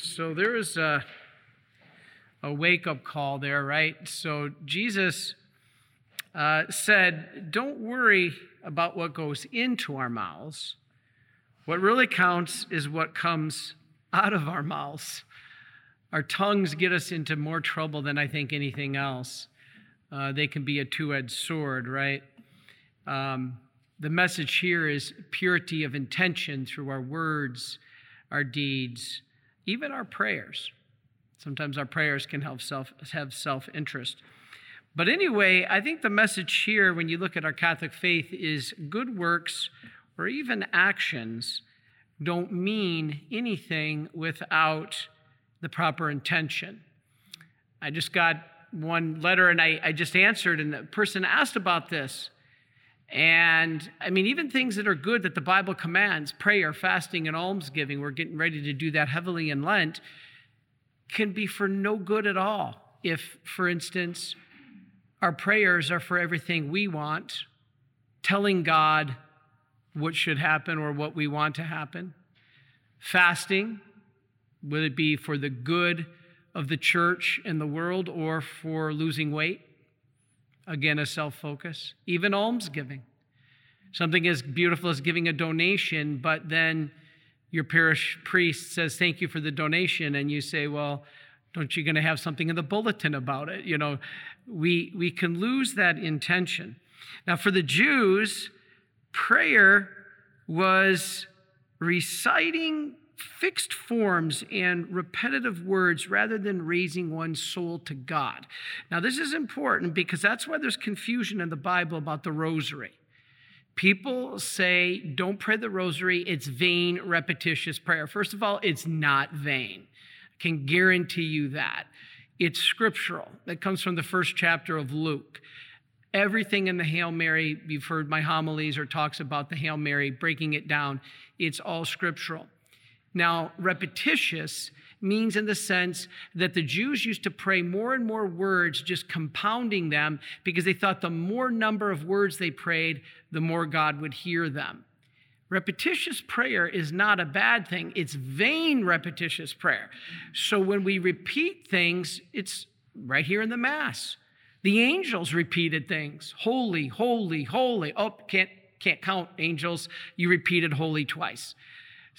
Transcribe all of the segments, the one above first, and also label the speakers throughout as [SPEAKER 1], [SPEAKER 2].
[SPEAKER 1] So there is a, a wake up call there, right? So Jesus uh, said, Don't worry about what goes into our mouths. What really counts is what comes out of our mouths. Our tongues get us into more trouble than I think anything else. Uh, they can be a two edged sword, right? Um, the message here is purity of intention through our words, our deeds, even our prayers. Sometimes our prayers can have self, have self interest. But anyway, I think the message here, when you look at our Catholic faith, is good works or even actions don't mean anything without the proper intention. I just got one letter and I, I just answered, and the person asked about this. And I mean, even things that are good that the Bible commands, prayer, fasting, and almsgiving, we're getting ready to do that heavily in Lent, can be for no good at all. If, for instance, our prayers are for everything we want, telling God what should happen or what we want to happen. Fasting, would it be for the good of the church and the world or for losing weight? Again, a self focus. Even almsgiving. Something as beautiful as giving a donation, but then your parish priest says, Thank you for the donation. And you say, Well, don't you going to have something in the bulletin about it? You know, we, we can lose that intention. Now, for the Jews, prayer was reciting fixed forms and repetitive words rather than raising one's soul to God. Now, this is important because that's why there's confusion in the Bible about the rosary. People say, don't pray the rosary, it's vain, repetitious prayer. First of all, it's not vain. I can guarantee you that. It's scriptural. That comes from the first chapter of Luke. Everything in the Hail Mary, you've heard my homilies or talks about the Hail Mary, breaking it down, it's all scriptural. Now, repetitious means in the sense that the Jews used to pray more and more words, just compounding them, because they thought the more number of words they prayed, the more God would hear them. Repetitious prayer is not a bad thing, it's vain repetitious prayer. So when we repeat things, it's right here in the Mass. The angels repeated things holy, holy, holy. Oh, can't, can't count angels. You repeated holy twice.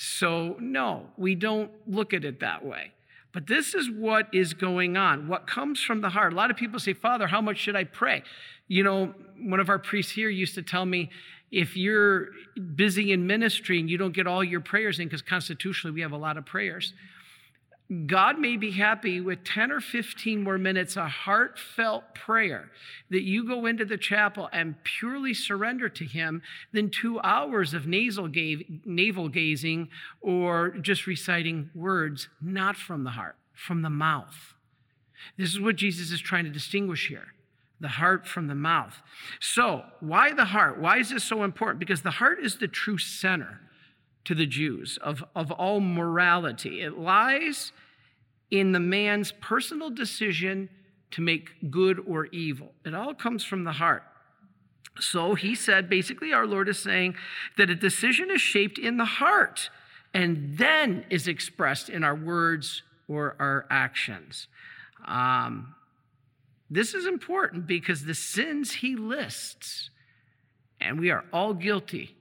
[SPEAKER 1] So, no, we don't look at it that way. But this is what is going on, what comes from the heart. A lot of people say, Father, how much should I pray? You know, one of our priests here used to tell me, if you're busy in ministry and you don't get all your prayers in, because constitutionally we have a lot of prayers, God may be happy with 10 or 15 more minutes of heartfelt prayer that you go into the chapel and purely surrender to Him than two hours of nasal navel gazing or just reciting words not from the heart, from the mouth. This is what Jesus is trying to distinguish here the heart from the mouth. So, why the heart? Why is this so important? Because the heart is the true center to the Jews of, of all morality. It lies in the man's personal decision to make good or evil. It all comes from the heart. So he said, basically, our Lord is saying that a decision is shaped in the heart and then is expressed in our words or our actions. Um, this is important because the sins he lists, and we are all guilty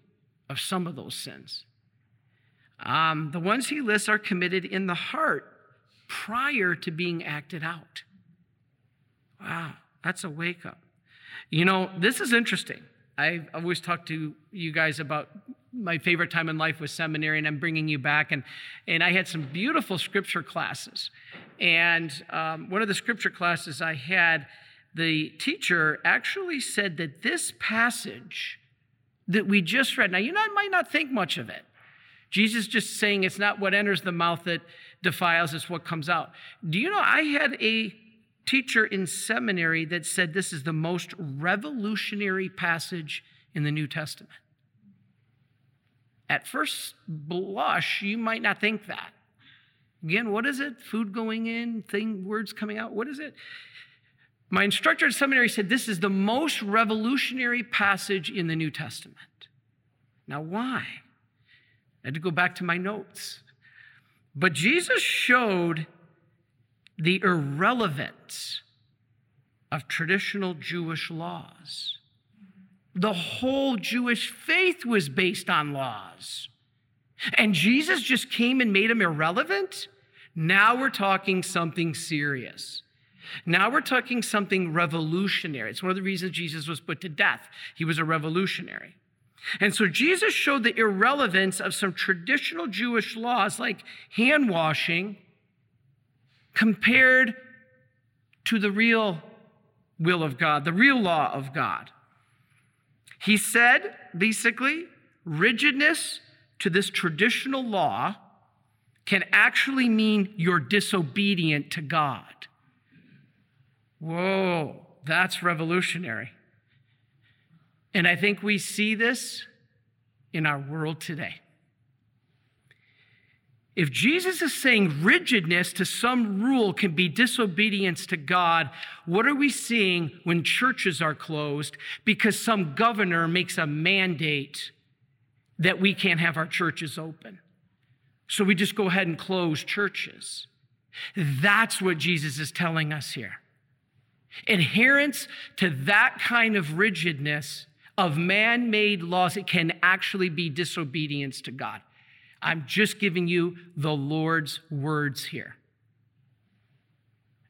[SPEAKER 1] of some of those sins. Um, the ones he lists are committed in the heart prior to being acted out. Wow, that's a wake up. You know, this is interesting. I've always talked to you guys about my favorite time in life was seminary, and I'm bringing you back. And, and I had some beautiful scripture classes. And um, one of the scripture classes I had, the teacher actually said that this passage that we just read, now you might not think much of it, Jesus just saying it's not what enters the mouth that defiles, it's what comes out. Do you know I had a teacher in seminary that said this is the most revolutionary passage in the New Testament? At first blush, you might not think that. Again, what is it? Food going in, thing, words coming out. What is it? My instructor at seminary said this is the most revolutionary passage in the New Testament. Now, why? I had to go back to my notes. But Jesus showed the irrelevance of traditional Jewish laws. The whole Jewish faith was based on laws. And Jesus just came and made them irrelevant? Now we're talking something serious. Now we're talking something revolutionary. It's one of the reasons Jesus was put to death. He was a revolutionary. And so Jesus showed the irrelevance of some traditional Jewish laws like hand washing compared to the real will of God, the real law of God. He said, basically, rigidness to this traditional law can actually mean you're disobedient to God. Whoa, that's revolutionary. And I think we see this in our world today. If Jesus is saying rigidness to some rule can be disobedience to God, what are we seeing when churches are closed because some governor makes a mandate that we can't have our churches open? So we just go ahead and close churches. That's what Jesus is telling us here. Adherence to that kind of rigidness of man made laws, it can actually be disobedience to God. I'm just giving you the Lord's words here.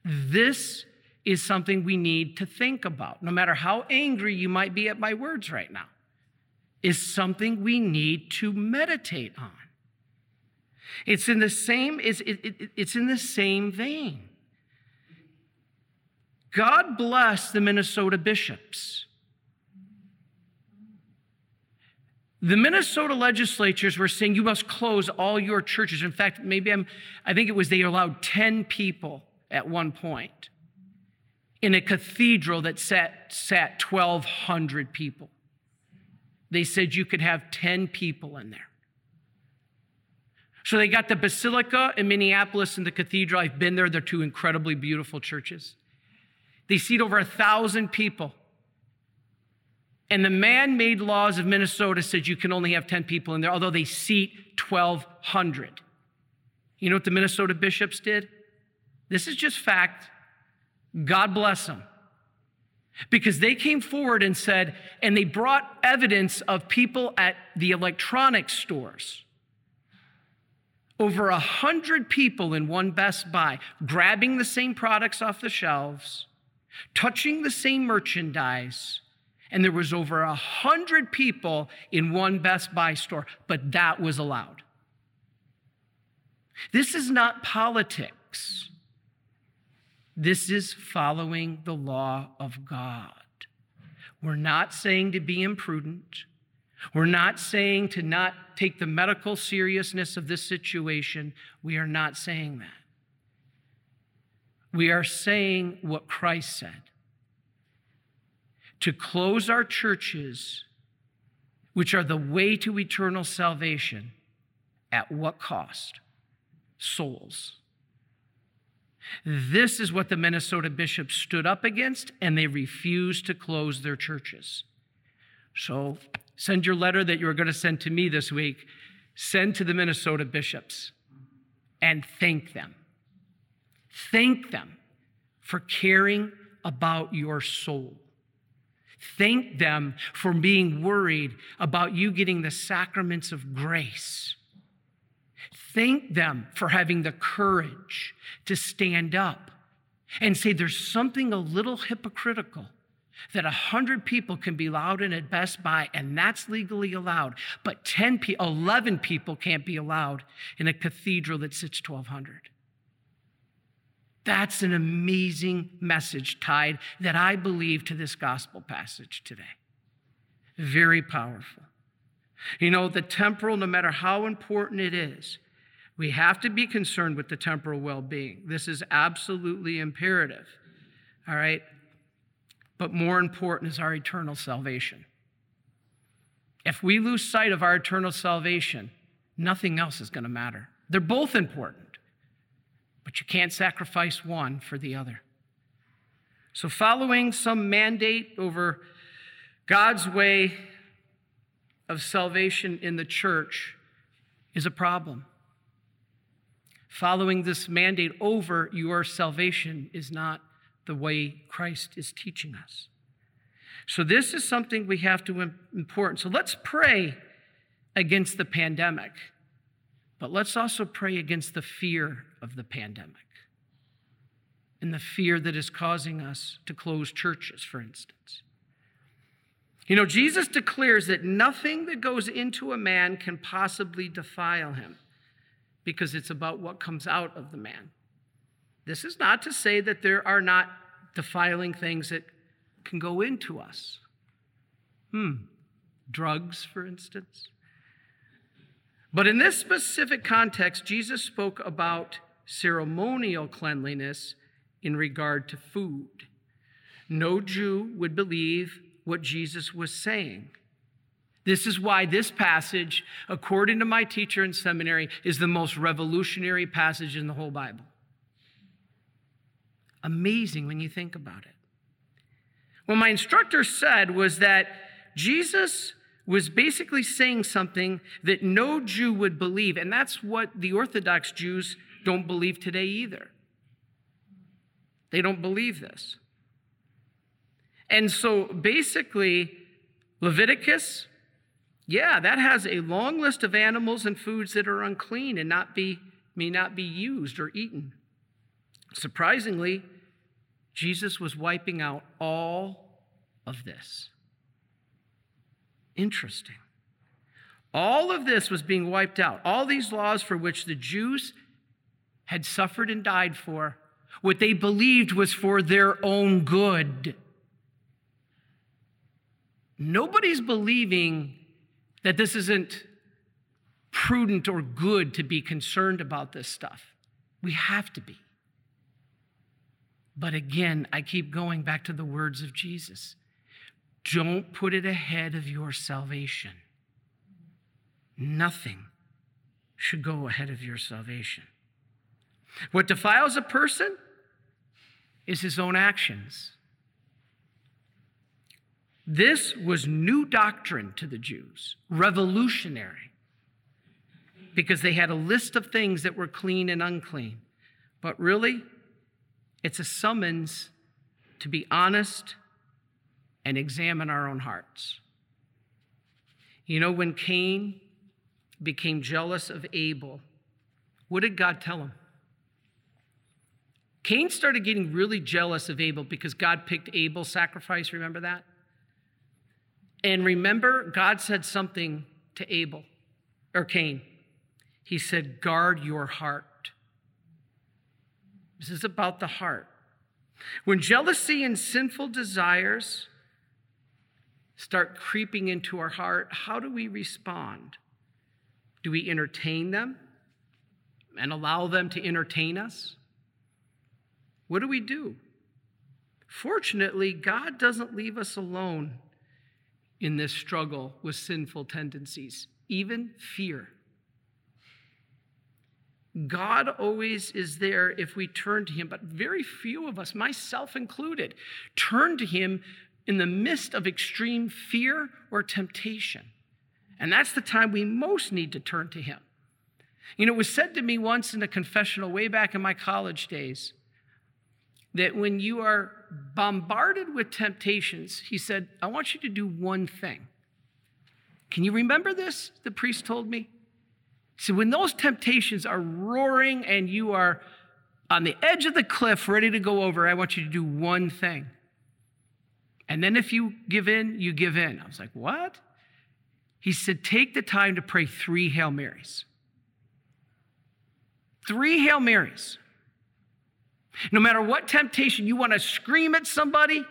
[SPEAKER 1] This is something we need to think about, no matter how angry you might be at my words right now, is something we need to meditate on. It's in the same, it's, it, it, it's in the same vein. God bless the Minnesota bishops. The Minnesota legislatures were saying you must close all your churches. In fact, maybe I'm, I think it was they allowed 10 people at one point in a cathedral that sat, sat 1,200 people. They said you could have 10 people in there. So they got the Basilica in Minneapolis and the cathedral. I've been there, they're two incredibly beautiful churches. They seat over a thousand people. And the man made laws of Minnesota said you can only have 10 people in there, although they seat 1,200. You know what the Minnesota bishops did? This is just fact. God bless them. Because they came forward and said, and they brought evidence of people at the electronics stores. Over a hundred people in one Best Buy grabbing the same products off the shelves, touching the same merchandise, and there was over a hundred people in one Best Buy store, but that was allowed. This is not politics. This is following the law of God. We're not saying to be imprudent. We're not saying to not take the medical seriousness of this situation. We are not saying that. We are saying what Christ said to close our churches, which are the way to eternal salvation, at what cost? Souls. This is what the Minnesota bishops stood up against, and they refused to close their churches. So, send your letter that you're going to send to me this week. Send to the Minnesota bishops and thank them. Thank them for caring about your soul. Thank them for being worried about you getting the sacraments of grace. Thank them for having the courage to stand up and say there's something a little hypocritical that 100 people can be allowed in at Best Buy, and that's legally allowed, but 10 pe- 11 people can't be allowed in a cathedral that sits 1,200. That's an amazing message tied that I believe to this gospel passage today. Very powerful. You know, the temporal, no matter how important it is, we have to be concerned with the temporal well being. This is absolutely imperative. All right? But more important is our eternal salvation. If we lose sight of our eternal salvation, nothing else is going to matter. They're both important. But you can't sacrifice one for the other. So, following some mandate over God's way of salvation in the church is a problem. Following this mandate over your salvation is not the way Christ is teaching us. So, this is something we have to important. So, let's pray against the pandemic, but let's also pray against the fear of the pandemic and the fear that is causing us to close churches, for instance. You know, Jesus declares that nothing that goes into a man can possibly defile him because it's about what comes out of the man. This is not to say that there are not defiling things that can go into us. Hmm, drugs, for instance. But in this specific context, Jesus spoke about ceremonial cleanliness in regard to food. No Jew would believe what Jesus was saying. This is why this passage, according to my teacher in seminary, is the most revolutionary passage in the whole Bible. Amazing when you think about it. What my instructor said was that Jesus was basically saying something that no Jew would believe, and that's what the Orthodox Jews don't believe today either. They don't believe this. And so basically, Leviticus, yeah, that has a long list of animals and foods that are unclean and not be, may not be used or eaten. Surprisingly, Jesus was wiping out all of this. Interesting. All of this was being wiped out. All these laws for which the Jews had suffered and died for, what they believed was for their own good. Nobody's believing that this isn't prudent or good to be concerned about this stuff. We have to be. But again, I keep going back to the words of Jesus don't put it ahead of your salvation. Nothing should go ahead of your salvation. What defiles a person is his own actions. This was new doctrine to the Jews, revolutionary, because they had a list of things that were clean and unclean. But really, it's a summons to be honest and examine our own hearts. You know, when Cain became jealous of Abel, what did God tell him? Cain started getting really jealous of Abel because God picked Abel's sacrifice. Remember that? And remember, God said something to Abel or Cain. He said, Guard your heart. This is about the heart. When jealousy and sinful desires start creeping into our heart, how do we respond? Do we entertain them and allow them to entertain us? What do we do? Fortunately, God doesn't leave us alone in this struggle with sinful tendencies, even fear. God always is there if we turn to Him, but very few of us, myself included, turn to Him in the midst of extreme fear or temptation. And that's the time we most need to turn to Him. You know, it was said to me once in a confessional way back in my college days that when you are bombarded with temptations, he said, I want you to do one thing. Can you remember this? The priest told me. Said, when those temptations are roaring and you are on the edge of the cliff ready to go over, I want you to do one thing. And then if you give in, you give in. I was like, what? He said, take the time to pray three Hail Marys. Three Hail Marys. No matter what temptation, you want to scream at somebody,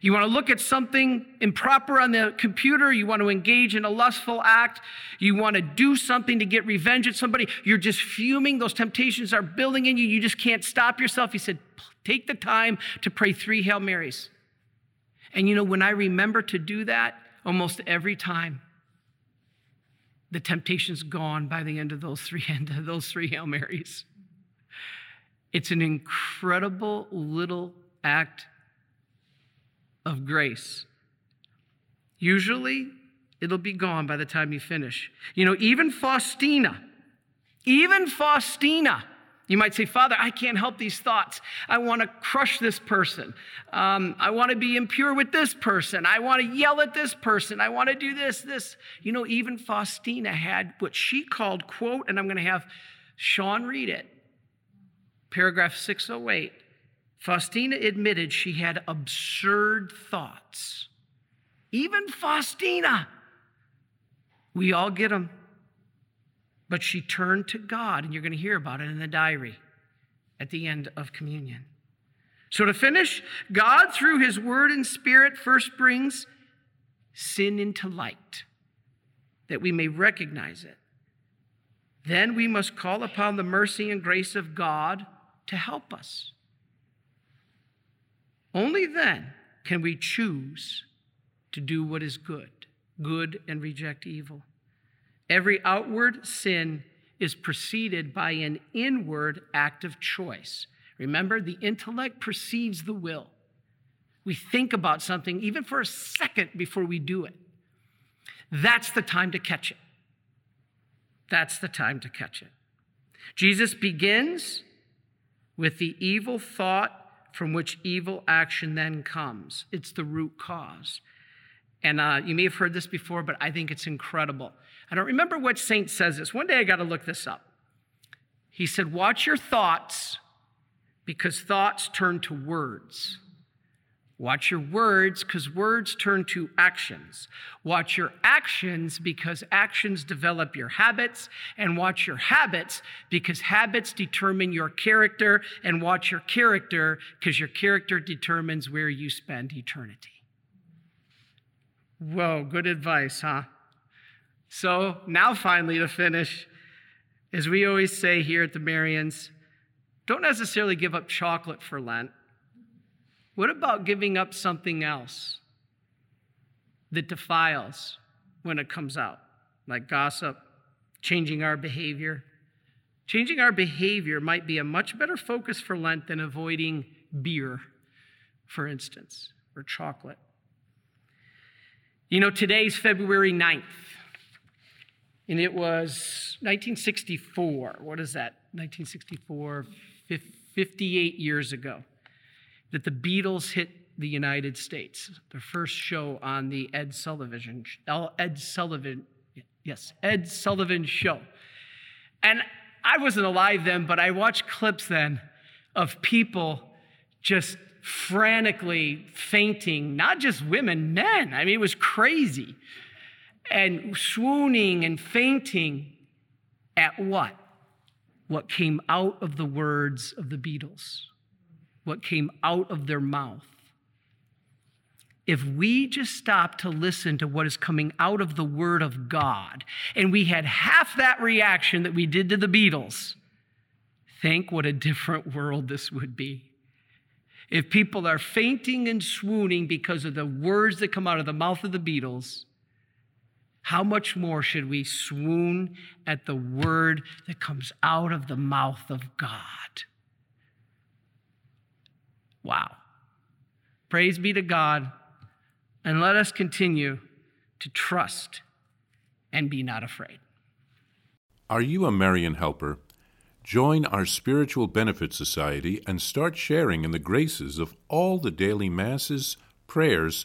[SPEAKER 1] you want to look at something improper on the computer, you want to engage in a lustful act, you want to do something to get revenge at somebody, you're just fuming, those temptations are building in you, you just can't stop yourself. He said, Take the time to pray three Hail Marys. And you know, when I remember to do that, almost every time, the temptation's gone by the end of those three, end of those three Hail Marys. It's an incredible little act of grace. Usually, it'll be gone by the time you finish. You know, even Faustina, Even Faustina, you might say, Father, I can't help these thoughts. I want to crush this person. Um, I want to be impure with this person. I want to yell at this person. I want to do this, this. You know, even Faustina had what she called, quote, and I'm going to have Sean read it, paragraph 608. Faustina admitted she had absurd thoughts. Even Faustina. We all get them. But she turned to God, and you're going to hear about it in the diary at the end of communion. So, to finish, God, through his word and spirit, first brings sin into light, that we may recognize it. Then we must call upon the mercy and grace of God to help us. Only then can we choose to do what is good, good and reject evil. Every outward sin is preceded by an inward act of choice. Remember, the intellect precedes the will. We think about something even for a second before we do it. That's the time to catch it. That's the time to catch it. Jesus begins with the evil thought from which evil action then comes. It's the root cause. And uh, you may have heard this before, but I think it's incredible. I don't remember what saint says this. One day I got to look this up. He said, Watch your thoughts because thoughts turn to words. Watch your words because words turn to actions. Watch your actions because actions develop your habits. And watch your habits because habits determine your character. And watch your character because your character determines where you spend eternity. Whoa, good advice, huh? So, now finally to finish, as we always say here at the Marians, don't necessarily give up chocolate for Lent. What about giving up something else that defiles when it comes out, like gossip, changing our behavior? Changing our behavior might be a much better focus for Lent than avoiding beer, for instance, or chocolate. You know, today's February 9th, and it was 1964. What is that? 1964, 58 years ago, that the Beatles hit the United States. Their first show on the Ed Sullivan, oh, Ed Sullivan, yes, Ed Sullivan show. And I wasn't alive then, but I watched clips then of people just frantically fainting, not just women, men. I mean, it was crazy. And swooning and fainting at what? What came out of the words of the Beatles, what came out of their mouth. If we just stop to listen to what is coming out of the Word of God, and we had half that reaction that we did to the Beatles, think what a different world this would be. If people are fainting and swooning because of the words that come out of the mouth of the Beatles, how much more should we swoon at the word that comes out of the mouth of God? Wow. Praise be to God, and let us continue to trust and be not afraid.
[SPEAKER 2] Are you a Marian helper? Join our Spiritual Benefit Society and start sharing in the graces of all the daily masses, prayers,